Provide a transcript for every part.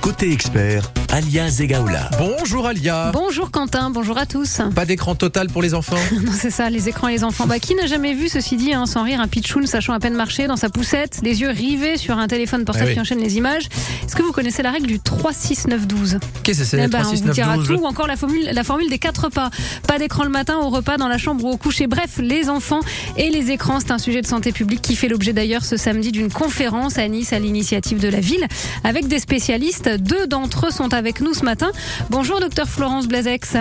Côté expert, Alia Zegaoula. Bonjour Alia. Bonjour Quentin, bonjour à tous. Pas d'écran total pour les enfants Non, c'est ça, les écrans et les enfants. Bah, qui n'a jamais vu, ceci dit, hein, sans rire, un pitchoun sachant à peine marcher dans sa poussette, les yeux rivés sur un téléphone portable Ah oui. qui enchaîne les images Est-ce que vous connaissez la règle du 3-6-9-12 Qu'est-ce que c'est Eh les ben, 3, 6, on vous 9, dira 12 tout, ou encore la formule, la formule des quatre pas. Pas d'écran le matin, au repas, dans la chambre ou au coucher. Bref, les enfants et les écrans, c'est un sujet de santé publique qui fait l'objet d'ailleurs ce samedi d'une conférence à Nice à l'initiative de la ville avec des spécialistes. Deux d'entre eux sont avec nous ce matin. Bonjour docteur Florence Blazex.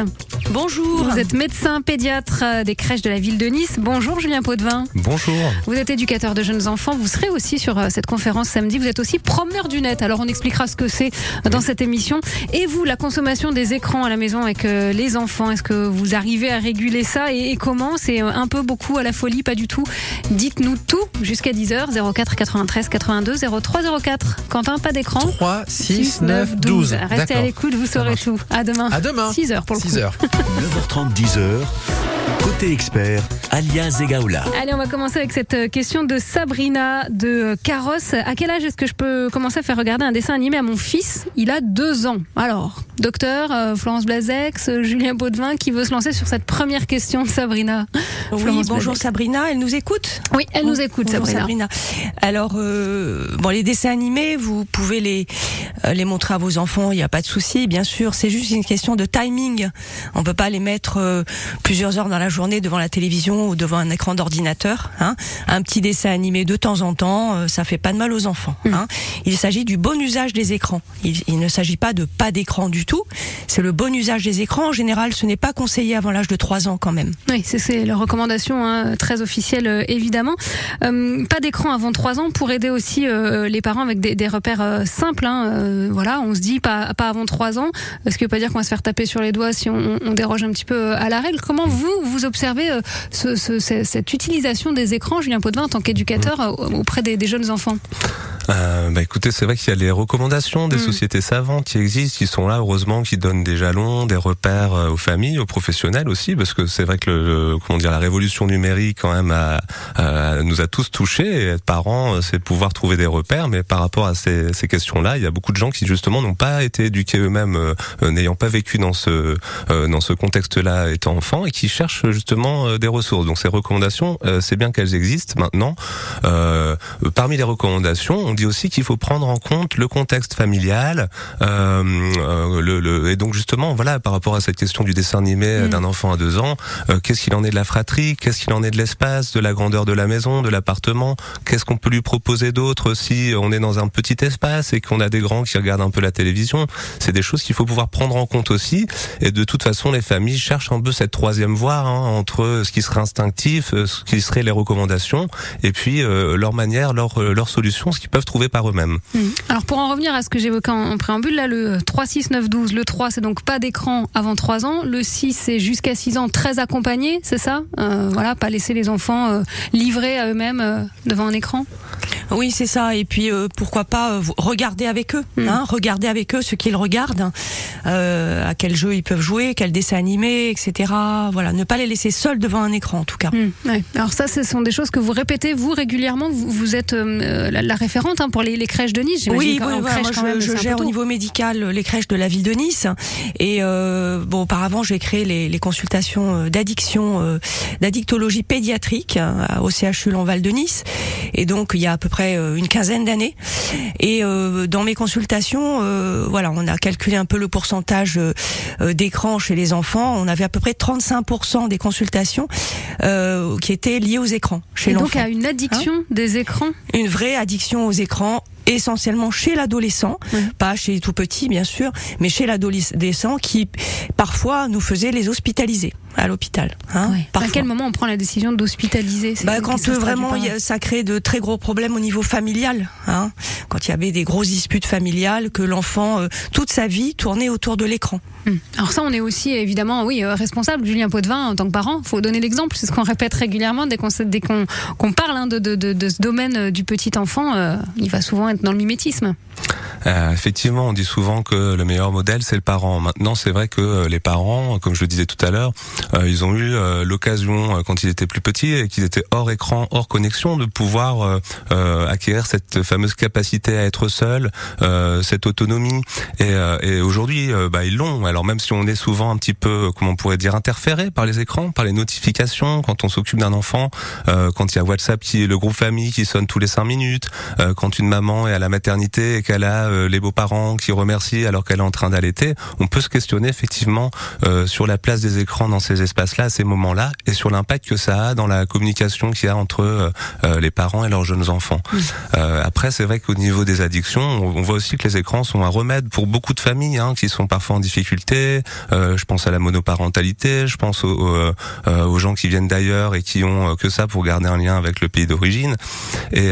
Bonjour. Vous êtes médecin pédiatre euh, des crèches de la ville de Nice. Bonjour Julien Potvin. Bonjour. Vous êtes éducateur de jeunes enfants. Vous serez aussi sur euh, cette conférence samedi. Vous êtes aussi promeneur du net. Alors on expliquera ce que c'est euh, dans cette émission. Et vous, la consommation des écrans à la maison avec les enfants, est-ce que vous arrivez à réguler ça et, comment? C'est un peu beaucoup à la folie, pas du tout. Dites-nous tout jusqu'à 10h 04 93 82 03 04. Quentin, pas d'écran. 3, 6, 9, 12. Restez à D'accord. l'écoute, vous saurez tout. À demain. À demain. 6h pour le 6 coup. heures. 9h30, 10h. Côté expert, Alia Zegaoula. Allez, on va commencer avec cette euh, question de Sabrina de euh, Carrosse. À quel âge est-ce que je peux commencer à faire regarder un dessin animé à mon fils? Il a deux ans. Alors, docteur, euh, Florence Blazex, euh, Julien Baudevin, qui veut se lancer sur cette première question de Sabrina? Oui, Florence bonjour Blazex. Sabrina, elle nous écoute? Oui, elle nous écoute, Bonjour Sabrina. Alors, euh, bon, les dessins animés, vous pouvez les les montrer à vos enfants, il n'y a pas de souci, bien sûr. C'est juste une question de timing. On peut pas les mettre plusieurs heures dans la journée devant la télévision ou devant un écran d'ordinateur. Hein. Un petit dessin animé de temps en temps, euh, ça fait pas de mal aux enfants. Hein. Il s'agit du bon usage des écrans. Il, il ne s'agit pas de pas d'écran du tout. C'est le bon usage des écrans. En général, ce n'est pas conseillé avant l'âge de 3 ans quand même. Oui, c'est- la recommandation hein, très officielle, euh, évidemment. Euh, pas d'écran avant 3 ans pour aider aussi euh, les parents avec des, des repères simples. Euh, voilà, on se dit pas, pas avant 3 ans, ce qui veut pas dire qu'on va se faire taper sur les doigts si on, on déroge un petit peu à la règle? Comment vous, vous observez euh, ce, ce- ce- cette utilisation des écrans, Julien Potvin, en tant qu'éducateur euh, auprès des jeunes enfants? Euh, bah écoutez, c'est vrai qu'il y a les recommandations des Mm. sociétés savantes qui existent, qui sont là, heureusement, qui donnent des jalons, des repères euh, aux familles, aux professionnels aussi, parce que c'est vrai que le, comment dire, la révolution numérique quand même a, a- nous a tous touchés. Et être parent, euh, c'est pouvoir trouver des repères, mais par rapport à ces, ces questions-là, il y a beaucoup de gens qui justement n'ont pas été éduqués eux-mêmes, euh, n'ayant pas vécu dans ce euh, dans ce contexte-là étant enfant, et qui cherchent justement des ressources. Donc ces recommandations, c'est bien qu'elles existent maintenant. Euh, parmi les recommandations, on dit aussi qu'il faut prendre en compte le contexte familial, euh, euh, le, le- et donc justement, voilà, par rapport à cette question du dessin animé euh, Mm. d'un enfant à deux ans, euh, qu'est-ce qu'il en est de la fratrie, qu'est-ce qu'il en est de l'espace, de la grandeur de la maison, de l'appartement, qu'est-ce qu'on peut lui proposer d'autre si on est dans un petit espace et qu'on a des grands qui regardent un peu la télévision. C'est des choses qu'il faut pouvoir prendre en compte aussi. Et de toute façon, les familles cherchent un peu cette troisième voie hein, entre ce qui serait instinctif, ce qui serait les recommandations, et puis euh, leur manière, leur, leur solution, ce qu'ils peuvent trouver par eux-mêmes. Mm. Alors pour en revenir à ce que j'évoquais en, en préambule, là le 3, 6, 9, 12, le 3 c'est donc pas d'écran avant 3 ans, le 6 c'est jusqu'à 6 ans très accompagné, c'est ça? Euh, Voilà, pas laisser les enfants euh, livrés à eux-mêmes euh, devant un écran? Oui, c'est ça. Et puis euh, pourquoi pas euh, regarder avec eux, Mm. hein, regarder avec eux ce qu'ils regardent, euh, à quel jeu ils peuvent jouer, quel dessin animé, etc. Voilà, ne pas les laisser seuls devant un écran en tout cas. Mm, ouais. Alors ça, ce sont des choses que vous répétez vous régulièrement. Vous, vous êtes euh, la, la hein, pour les, les crèches de Nice. Oui, crèche, moi quand même, je, gère au niveau médical euh, les crèches de la ville de Nice. Et euh, bon auparavant j'ai créé les, les consultations euh, d'addiction, euh, d'addictologie pédiatrique au CHU Lanval de Nice. Et donc il y a à peu près une quinzaine d'années. Et euh, dans mes consultations voilà on a calculé un peu le pourcentage d'écran chez les enfants. On avait à peu près 35% des consultations qui étaient liées aux écrans chez Et donc l'enfant. à une addiction des écrans? une vraie addiction aux écrans écrans essentiellement chez l'adolescent, Oui. pas chez les tout petits bien sûr, mais chez l'adolescent qui parfois nous faisait les hospitaliser à l'hôpital. Hein. À quel moment on prend la décision d'hospitaliser Bah, quand ça euh, vraiment y a- ça crée de très gros problèmes au niveau familial, hein, quand il y avait des grosses disputes familiales, que l'enfant euh, toute sa vie tournait autour de l'écran. Hum. Alors ça, on est aussi évidemment, oui, euh, responsable. Julien Potvin, en tant que parent, faut donner l'exemple. C'est ce qu'on répète régulièrement dès qu'on parle hein, de, de, de, de ce domaine du petit enfant. euh, il va souvent dans le mimétisme. Euh, effectivement, on dit souvent que le meilleur modèle c'est le parent. Maintenant, c'est vrai que euh, les parents, comme je le disais tout à l'heure, euh, ils ont eu l'occasion quand ils étaient plus petits et qu'ils étaient hors écran, hors connexion, de pouvoir acquérir cette fameuse capacité à être seul, cette autonomie. Et, et aujourd'hui, bah, ils l'ont. Alors même si on est souvent un petit peu, comment on pourrait dire, interféré par les écrans, par les notifications, quand on s'occupe d'un enfant, quand il y a WhatsApp qui est le groupe famille qui sonne tous les cinq minutes, quand une maman est à la maternité et qu'elle a les beaux-parents qui remercient alors qu'elle est en train d'allaiter, on peut se questionner effectivement euh, sur la place des écrans dans ces espaces-là, à ces moments-là, et sur l'impact que ça a dans la communication qu'il y a entre euh, euh, les parents et leurs jeunes enfants. après, c'est vrai qu'au niveau des addictions, on, voit aussi que les écrans sont un remède pour beaucoup de familles hein, qui sont parfois en difficulté. je pense à la monoparentalité, je pense aux, aux gens qui viennent d'ailleurs et qui ont que ça pour garder un lien avec le pays d'origine. Et,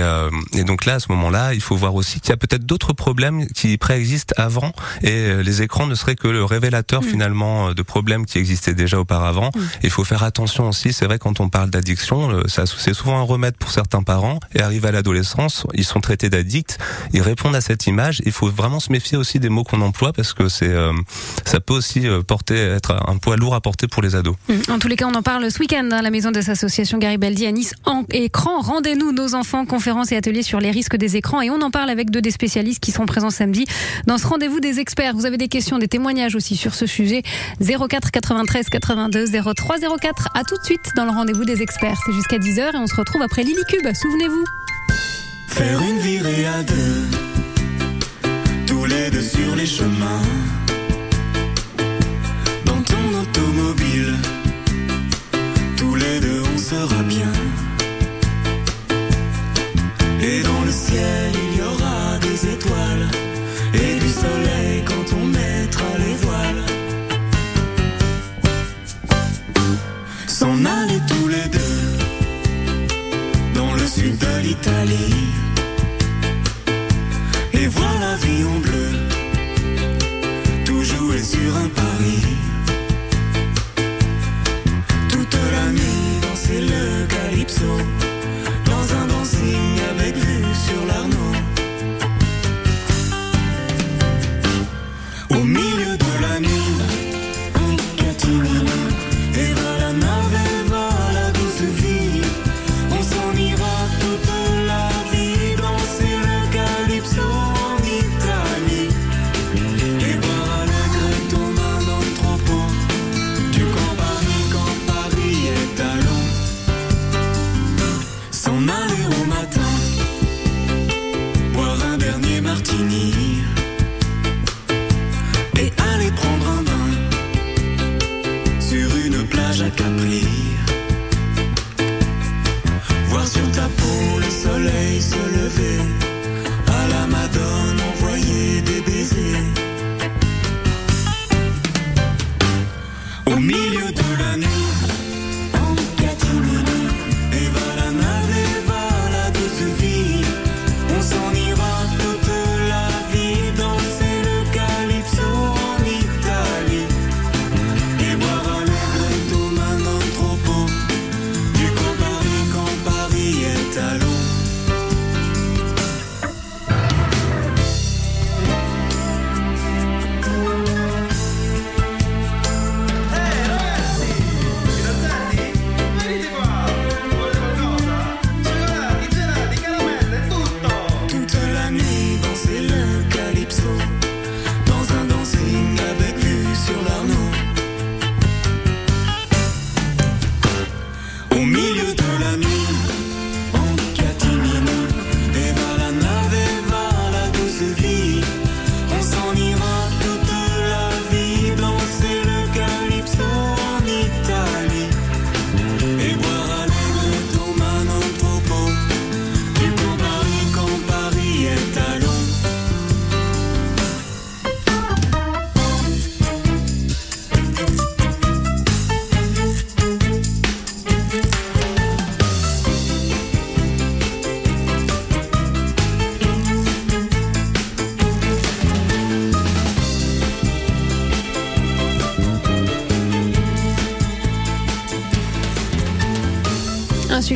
et donc là, à ce moment-là, il faut voir aussi qu'il y a peut-être d'autres problèmes qui préexistent avant et euh, les écrans ne seraient que le révélateur mm. finalement euh, de problèmes qui existaient déjà auparavant. Mm. Il faut faire attention aussi, c'est vrai quand on parle d'addiction, ça c'est souvent un remède pour certains parents et arrive à l'adolescence, ils sont traités d'addicts, ils répondent à cette image. Il faut vraiment se méfier aussi des mots qu'on emploie parce que c'est euh, ça peut aussi porter être un poids lourd à porter pour les ados. Mm. En tous les cas, on en parle ce week-end à la maison des associations Garibaldi à Nice en écran. Rendez-nous nos enfants, conférences et ateliers sur les risques des écrans et on en parle avec deux des spécialistes qui sont présents samedi dans ce rendez-vous des experts. Vous avez des questions, des témoignages aussi sur ce sujet. 04 93 82 03 04. À tout de suite dans le rendez-vous des experts. C'est jusqu'à 10h et on se retrouve après Lily Cube. Souvenez-vous. Faire une virée à deux, tous les deux sur les chemins. Dans ton automobile, tous les deux on sera bien. De l'Italie et voir la vie en bleu, tout jouer sur un pari. Une plage à Capri. Voir sur ta peau le soleil se lever, à la Madone envoyer des baisers.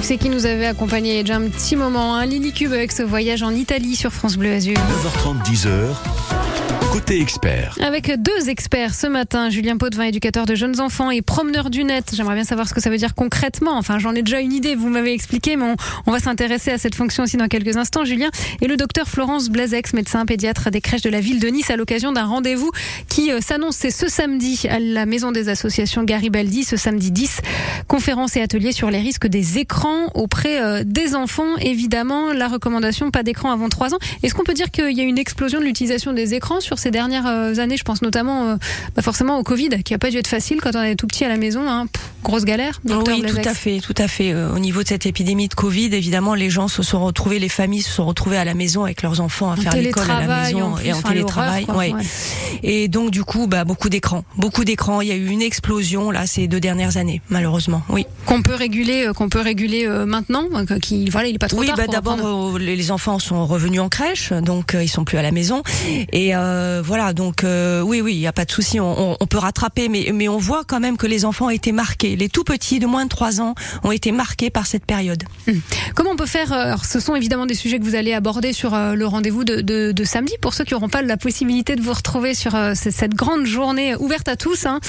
Succès qui nous avait accompagné il y a déjà un petit moment. Hein. Lily Cube avec ce voyage en Italie sur France Bleu Azur. 9h30, 10h. Côté expert. Avec deux experts ce matin, Julien Potvin, éducateur de jeunes enfants et promeneur du net. J'aimerais bien savoir ce que ça veut dire concrètement. Enfin, j'en ai déjà une idée, vous m'avez expliqué, mais on, va s'intéresser à cette fonction aussi dans quelques instants, Julien. Et le docteur Florence Blazex, médecin pédiatre des crèches de la ville de Nice, à l'occasion d'un rendez-vous qui euh, s'annonce c'est ce samedi à la Maison des associations Garibaldi, ce samedi 10. Conférence et atelier sur les risques des écrans auprès euh, des enfants. Évidemment, la recommandation, pas d'écran avant 3 ans. Est-ce qu'on peut dire qu'il y a une explosion de l'utilisation des écrans sur ces dernières euh, années Je pense notamment, euh, bah forcément au Covid, qui a pas dû être facile quand on est tout petit à la maison. Hein. Grosse galère. docteur Oui, tout à fait, tout à fait. Euh, Au niveau de cette épidémie de Covid, évidemment, les gens se sont retrouvés, les familles se sont retrouvées à la maison avec leurs enfants à En faire l'école à la maison en plus, et en enfin, télétravail. quoi. ouais. Ouais. Et donc du coup, bah beaucoup d'écrans, beaucoup d'écrans. Il y a eu une explosion là ces deux dernières années, malheureusement. Oui. Qu'on peut réguler, euh, qu'on peut réguler euh, maintenant, qui voilà, il est pas trop Oui, tard. bah pour d'abord les enfants sont revenus en crèche, donc ils sont plus à la maison. Et euh, voilà, donc euh, oui, oui, il y a pas de souci, on, on- on peut rattraper, mais mais on voit quand même que les enfants ont été marqués. Les tout petits de moins de 3 ans ont été marqués par cette période. Comment on peut faire euh, Alors, ce sont évidemment des sujets que vous allez aborder sur euh, le rendez-vous de, de, de samedi. Pour ceux qui n'auront pas la possibilité de vous retrouver sur euh, cette grande journée ouverte à tous, hein,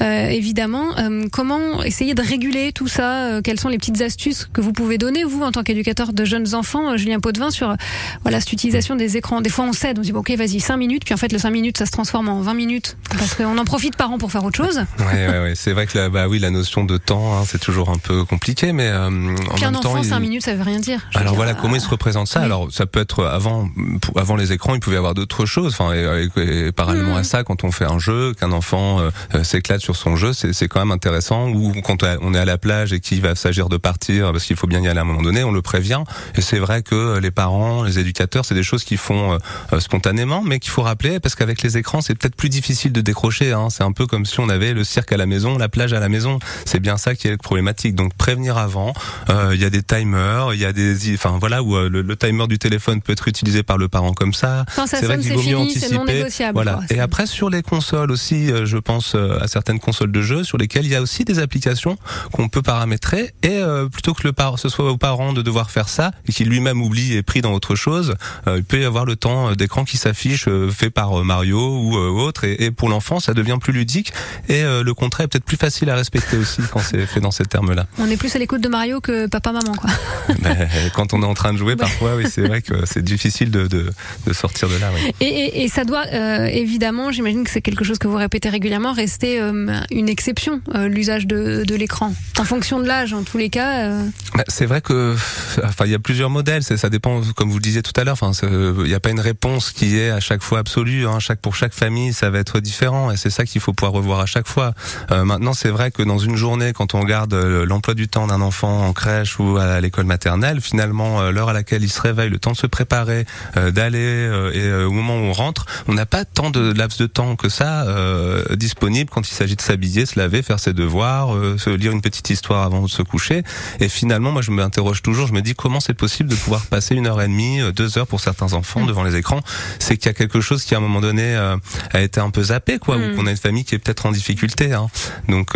euh, évidemment, euh, comment essayer de réguler tout ça Quelles sont les petites astuces que vous pouvez donner vous en tant qu'éducateur de jeunes enfants, Julien Potvin, sur voilà cette utilisation des écrans? Des fois, on cède, on se dit bon, ok, vas-y, 5 minutes, puis en fait, le 5 minutes, ça se transforme en 20 minutes parce qu'on en profite par an pour faire autre chose. Ouais, ouais, ouais. C'est vrai que la, bah oui, la notion de temps, hein, c'est toujours un peu compliqué, mais euh, en Qu'un même temps, enfant, il- 5 minutes, ça veut rien dire. Alors dire, voilà, euh, comment il se représente ça oui. Alors ça peut être avant, avant les écrans, il pouvait y avoir d'autres choses. Enfin, et, et- et parallèlement Mhm. à ça, quand on fait un jeu, qu'un enfant euh, s'éclate sur son jeu, c'est c'est quand même intéressant. Ou quand on est à la plage et qu'il va s'agir de partir, parce qu'il faut bien y aller à un moment donné, on le prévient. Et c'est vrai que les parents, les éducateurs, c'est des choses qu'ils font spontanément, mais qu'il faut rappeler parce qu'avec les écrans, c'est peut-être plus difficile de décrocher. Hein. C'est un peu comme si on avait le cirque à la maison, la plage à la maison. C'est bien ça qui est problématique. Donc prévenir avant. Euh, Il y a des timers, il y a des, enfin voilà, où euh, le, le timer du téléphone peut être utilisé par le parent comme ça. Quand ça C'est vrai qu'il vaut mieux anticiper. Voilà. quoi. Et après sur les consoles aussi, euh, je pense euh, à certaines consoles de jeux sur lesquelles il y a aussi des applications qu'on peut paramétrer et euh, plutôt que le par ce soit aux parents de devoir faire ça et qu'il lui-même oublie et est pris dans autre chose, euh, il peut y avoir le temps d'écran qui s'affiche euh, fait par Mario ou euh, autre et, et pour l'enfant ça devient plus ludique et euh, le contrat est peut-être plus facile à respecter aussi quand c'est fait dans ces termes-là. On est plus à l'écoute de Mario que papa-maman, quoi. Ben, quand on est en train de jouer, parfois, oui, c'est vrai que c'est difficile de, de, de sortir de là. Oui. Et, et, et ça doit, euh, évidemment, j'imagine que c'est quelque chose que vous répétez régulièrement, rester euh, une exception, euh, l'usage de, de l'écran. En fonction de l'âge, en tous les cas. Ben, C'est vrai que, enfin, il y a plusieurs modèles. Ça dépend, comme vous le disiez tout à l'heure. Enfin, il n'y a pas une réponse qui est à chaque fois absolue. Hein. Chaque pour chaque famille, ça va être différent, et c'est ça qu'il faut pouvoir revoir à chaque fois. Maintenant, c'est vrai que dans une journée, quand on regarde euh, l'emploi du temps d'un enfant en crèche ou à l'école maternelle, finalement, euh, l'heure à laquelle il se réveille, le temps de se préparer, euh, d'aller, et au moment où on rentre, on n'a pas tant de laps de temps que ça euh, disponible quand il s'agit de s'habiller, se laver, faire ses devoirs, euh, se lire une petite histoire avant de se coucher. Et finalement, moi, je m'interroge toujours, je me dis comment c'est possible de pouvoir passer une heure et demie, deux heures pour certains enfants devant les écrans. C'est qu'il y a quelque chose qui, à un moment donné, euh, a été un peu zappé, quoi, Mm. ou qu'on a une famille qui est peut-être en difficulté. Hein. Donc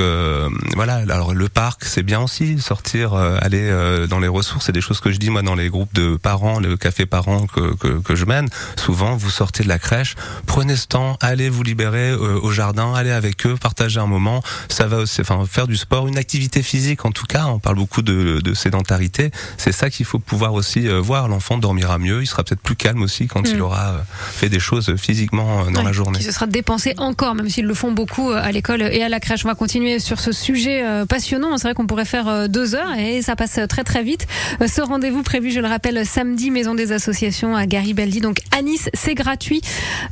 voilà. Alors le parc, c'est bien aussi sortir, euh, aller euh, dans les ressources. C'est des choses que je dis moi dans les groupes de parents, le café parents que, que, que je mène. Souvent, vous sortez de la crèche, prenez ce temps, allez vous libérer euh, au jardin, allez avec eux, partagez un moment. Ça va aussi, enfin faire du sport, une activité physique en tout cas. On parle beaucoup de, de sédentarité. C'est ça qu'il faut pouvoir aussi euh, voir. L'enfant dormira mieux, il sera peut-être plus calme aussi quand Mm. il aura euh, fait des choses physiquement euh, dans ouais, la journée. Se sera dépensé encore, même s'ils le font beaucoup euh, à l'école et à la crèche. On va continuer sur ce sujet euh, passionnant. C'est vrai qu'on pourrait faire euh, deux heures et ça passe très très vite. Euh, Ce rendez-vous prévu, je le rappelle, samedi, Maison des Associations à Garibaldi. Donc à Nice, c'est gratuit.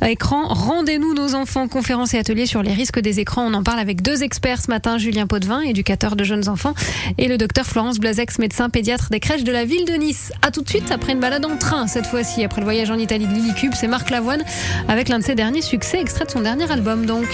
Écran, rendez-nous nos enfants. Conférences et ateliers sur les risques des écrans. On en parle avec deux experts ce matin. Julien Potvin, éducateur de jeunes enfants, et le docteur Florence Blazex, médecin pédiatre des crèches de la ville de Nice. À tout de suite après une balade en train, cette fois-ci, après le voyage en Italie de Lily Cube, c'est Marc Lavoine avec l'un de ses derniers succès, extrait de son dernier album donc.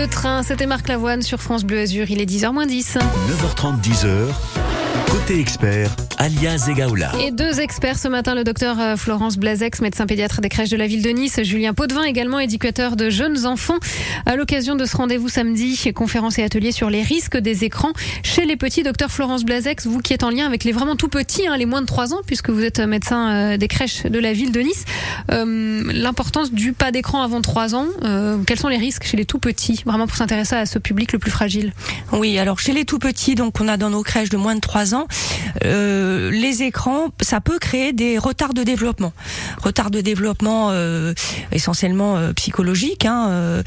Le train, c'était Marc Lavoine sur France Bleu Azur, il est 10h 10. 9h30, 10h. Côté expert, Alia Zegaoula. Et deux experts ce matin, le docteur euh, Florence Blazex, médecin pédiatre des crèches de la ville de Nice, Julien Potvin, également éducateur de jeunes enfants. À l'occasion de ce rendez-vous samedi, conférence et atelier sur les risques des écrans chez les petits. Docteur Florence Blazex, vous qui êtes en lien avec les vraiment tout petits, hein, les moins de 3 ans, puisque vous êtes médecin euh, des crèches de la ville de Nice. Euh, L'importance du pas d'écran avant 3 ans, euh, quels sont les risques chez les tout petits, vraiment pour s'intéresser à ce public le plus fragile? Oui, alors chez les tout petits, donc on a dans nos crèches de moins de 3 ans, euh, les écrans, ça peut créer des retards de développement. Retards de développement euh, essentiellement euh, psychologiques hein, euh,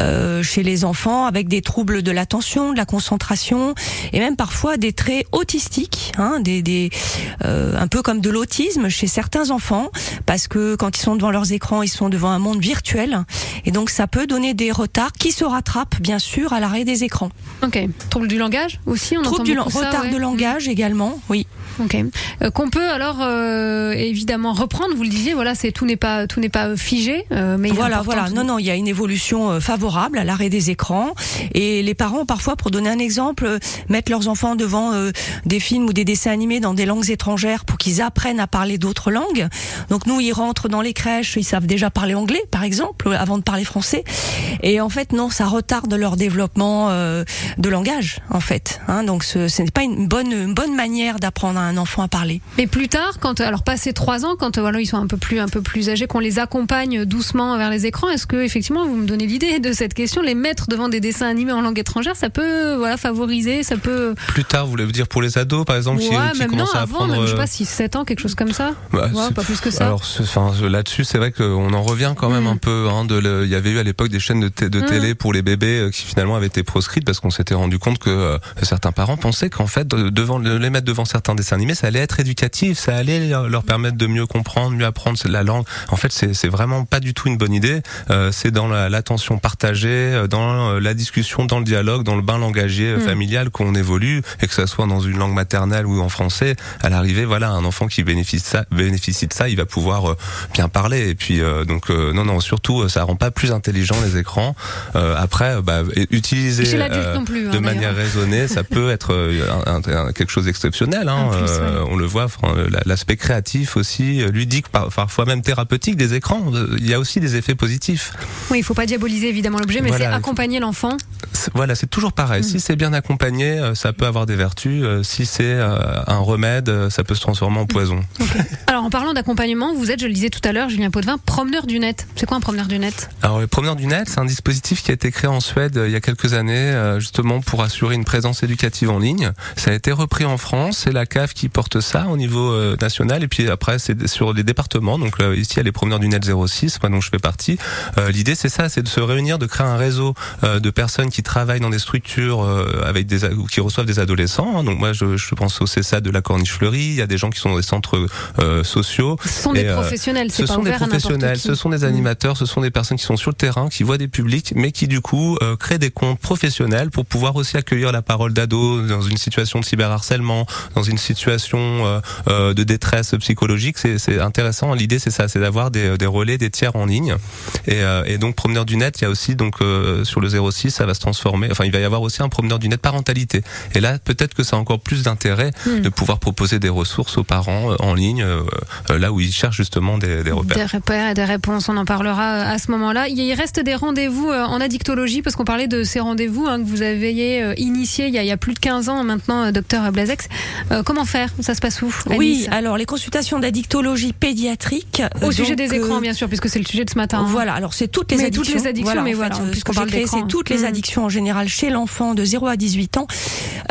euh, chez les enfants, avec des troubles de l'attention, de la concentration, et même parfois des traits autistiques, hein, des, des euh, un peu comme de l'autisme chez certains enfants, parce que quand ils sont devant leurs écrans, ils sont devant un monde virtuel, et donc ça peut donner des retards qui se rattrapent bien sûr à l'arrêt des écrans. Ok. Trouble du langage aussi, on Trouble entend du ça, retard ouais. de langage également, oui. Ok. Euh, Qu'on peut alors euh, évidemment reprendre. Vous le disiez, voilà, c'est tout n'est pas tout n'est pas figé, euh, mais Voilà, voilà. Non, non, il y a une évolution euh, favorable à l'arrêt des écrans. Et les parents, parfois, pour donner un exemple, euh, mettent leurs enfants devant euh, des films ou des dessins animés dans des langues étrangères pour qu'ils apprennent à parler d'autres langues. Donc nous, ils rentrent dans les crèches, ils savent déjà parler anglais, par exemple, avant de parler français. Et en fait, non, ça retarde leur développement euh, de langage, en fait. Hein, donc ce, ce n'est pas une bonne, une bonne manière d'apprendre un enfant à parler. Mais plus tard, quand alors passé trois ans, quand euh, voilà ils sont un peu plus un peu plus âgés, qu'on les accompagne doucement vers les écrans, est-ce que effectivement vous me donnez l'idée de cette question, les mettre devant des dessins animés en langue étrangère, ça peut voilà favoriser, ça peut Plus tard, vous voulez dire pour les ados, par exemple, qui, ouais qui même non commencent à avant, apprendre. même je sais euh, pas 6 7 ans quelque chose comme ça. Bah, Ouais, pas plus que ça. Alors, enfin, là-dessus, c'est vrai qu'on en revient quand même Mm. un peu. Hein, de le- il y avait eu à l'époque des chaînes de, Mm. télé pour les bébés euh, qui finalement avaient été proscrites parce qu'on s'était rendu compte que euh, certains parents pensaient qu'en fait, de- devant de les mettre devant certains dessins animés, ça allait être éducatif, ça allait leur permettre de mieux comprendre, mieux apprendre la langue. En fait, c'est vraiment pas du tout une bonne idée. Euh, c'est dans la- l'attention partagée, euh, dans euh, la discussion, dans le dialogue, dans le bain langagier euh, Mm. familial qu'on évolue et que ça soit dans une langue maternelle ou en français. À l'arrivée, voilà, un enfant qui bénéficie de ça, bénéficie de ça, il va pouvoir euh, bien parler. Et puis euh, donc euh, non non, surtout ça rend pas plus intelligent les écrans. Euh, après, bah, utiliser plus. hein, de manière raisonnée, ça peut être un- un- un- quelque chose d'exceptionnel. Hein, plus euh, ouais. on le voit, la- l'aspect créatif aussi, euh, ludique, par- parfois même thérapeutique des écrans. euh, Il y a aussi des effets positifs. Oui, il faut pas diaboliser évidemment l'objet, mais Voilà. c'est accompagner l'enfant. Voilà, c'est toujours pareil. Mm. Si c'est bien accompagné, euh, ça peut avoir des vertus. Euh, Si c'est euh, un remède, euh, ça peut se transformer en poison. Alors en parlant d'accompagnement, vous êtes, je le disais tout à l'heure, Julien Potvin, promeneur du net. C'est quoi un promeneur du net? Alors, le promeneur du net, c'est un dispositif qui a été créé en Suède euh, il y a quelques années, euh, justement pour assurer une présence éducative en ligne. Ça a été repris en France. C'est la CAF qui porte ça au niveau euh, national. Et puis après, c'est sur les départements. Donc euh, ici, il y a les promeneurs du net 06, moi dont je fais partie. Euh, L'idée, c'est ça, c'est de se réunir, de créer un réseau euh, de personnes qui travaillent dans des structures euh, avec des qui reçoivent des adolescents. hein. Donc moi, je, je pense au CESA de la Corniche Fleurie. Il y a des gens qui sont dans des centres euh, sociaux. Ce sont des Et, professionnels, Ce pas sont des professionnels, ce sont des animateurs, ce sont des personnes qui sont sur le terrain, qui voient des publics, mais qui du coup euh, créent des comptes professionnels pour pouvoir aussi accueillir la parole d'ados dans une situation de cyberharcèlement, dans une situation euh, euh, de détresse psychologique. C'est intéressant. L'idée c'est ça, c'est d'avoir des, des relais, des tiers en ligne. Et, euh, et donc promeneur du net, il y a aussi donc sur le 06, ça va se transformer. Enfin, il va y avoir aussi un promeneur du net parentalité. Et là, peut-être que ça a encore plus d'intérêt Hmm. de pouvoir proposer des ressources aux parents en ligne, là où ils cherchent justement des, des repères. Des repères et des réponses, on en parlera à ce moment-là. Il reste des rendez-vous en addictologie, parce qu'on parlait de ces rendez-vous hein, que vous avez initiés il y, a, il y a plus de 15 ans maintenant, euh, docteur Blazex. Euh, comment faire Ça se passe où Oui, alors les consultations d'addictologie pédiatrique. Au euh, sujet donc, des écrans, euh, bien sûr, puisque c'est le sujet de ce matin. hein. Voilà, alors c'est toutes les Mais addictions. toutes les addictions, mais voilà, euh, puisqu'on parle c'est toutes les Mm. addictions en général chez l'enfant de 0 à 18 ans,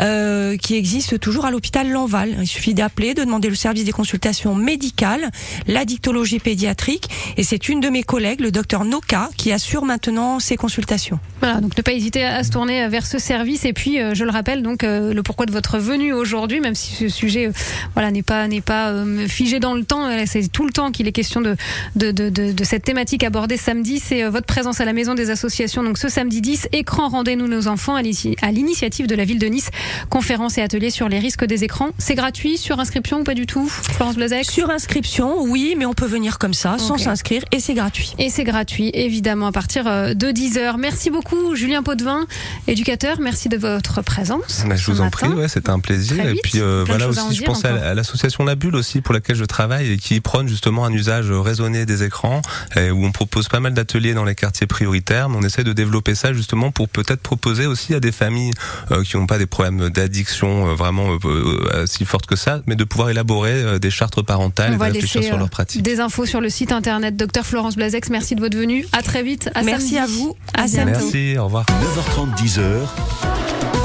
euh, qui existent toujours à l'hôpital Lanval. Il suffit d'appeler, de demander le service des consultations médicales, l'addictologie pédiatrique, et c'est une de mes collègues, le docteur Noka, qui assure maintenant ces consultations. Voilà, donc ne pas hésiter à se tourner vers ce service. Et puis, je le rappelle, donc le pourquoi de votre venue aujourd'hui, même si ce sujet, euh, voilà, n'est pas n'est pas euh, figé dans le temps. euh, C'est tout le temps qu'il est question de de, de, de, de cette thématique abordée samedi. C'est euh, votre présence à la maison des associations. Donc ce samedi 10, écran rendez-nous nos enfants à l'initiative de la ville de Nice. Conférence et atelier sur les risques des écrans. C'est gratuit sur inscription ou pas du tout, Florence Blazek Sur inscription, oui, mais on peut venir comme ça, sans s'inscrire, et c'est gratuit. Et c'est gratuit, évidemment, à partir de 10h. Merci beaucoup, Julien Potvin, éducateur. Merci de votre présence. Mais je vous en matin. prie, ouais, c'était un plaisir. Très Et vite. puis euh, voilà aussi, je pense à, encore. à l'association La Bulle aussi pour laquelle je travaille et qui prône justement un usage raisonné des écrans et où on propose pas mal d'ateliers dans les quartiers prioritaires. Mais on essaie de développer ça justement pour peut-être proposer aussi à des familles euh, qui n'ont pas des problèmes d'addiction euh, vraiment euh, si fortes que ça, mais de pouvoir élaborer euh, des chartes parentales On et de réfléchir sur leurs pratiques. des infos sur le site internet. Docteur Florence Blazex, merci de votre venue. À très vite. À Merci samedi. à vous. À À bientôt. Merci, au revoir. 9h30, 10h.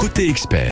Côté expert.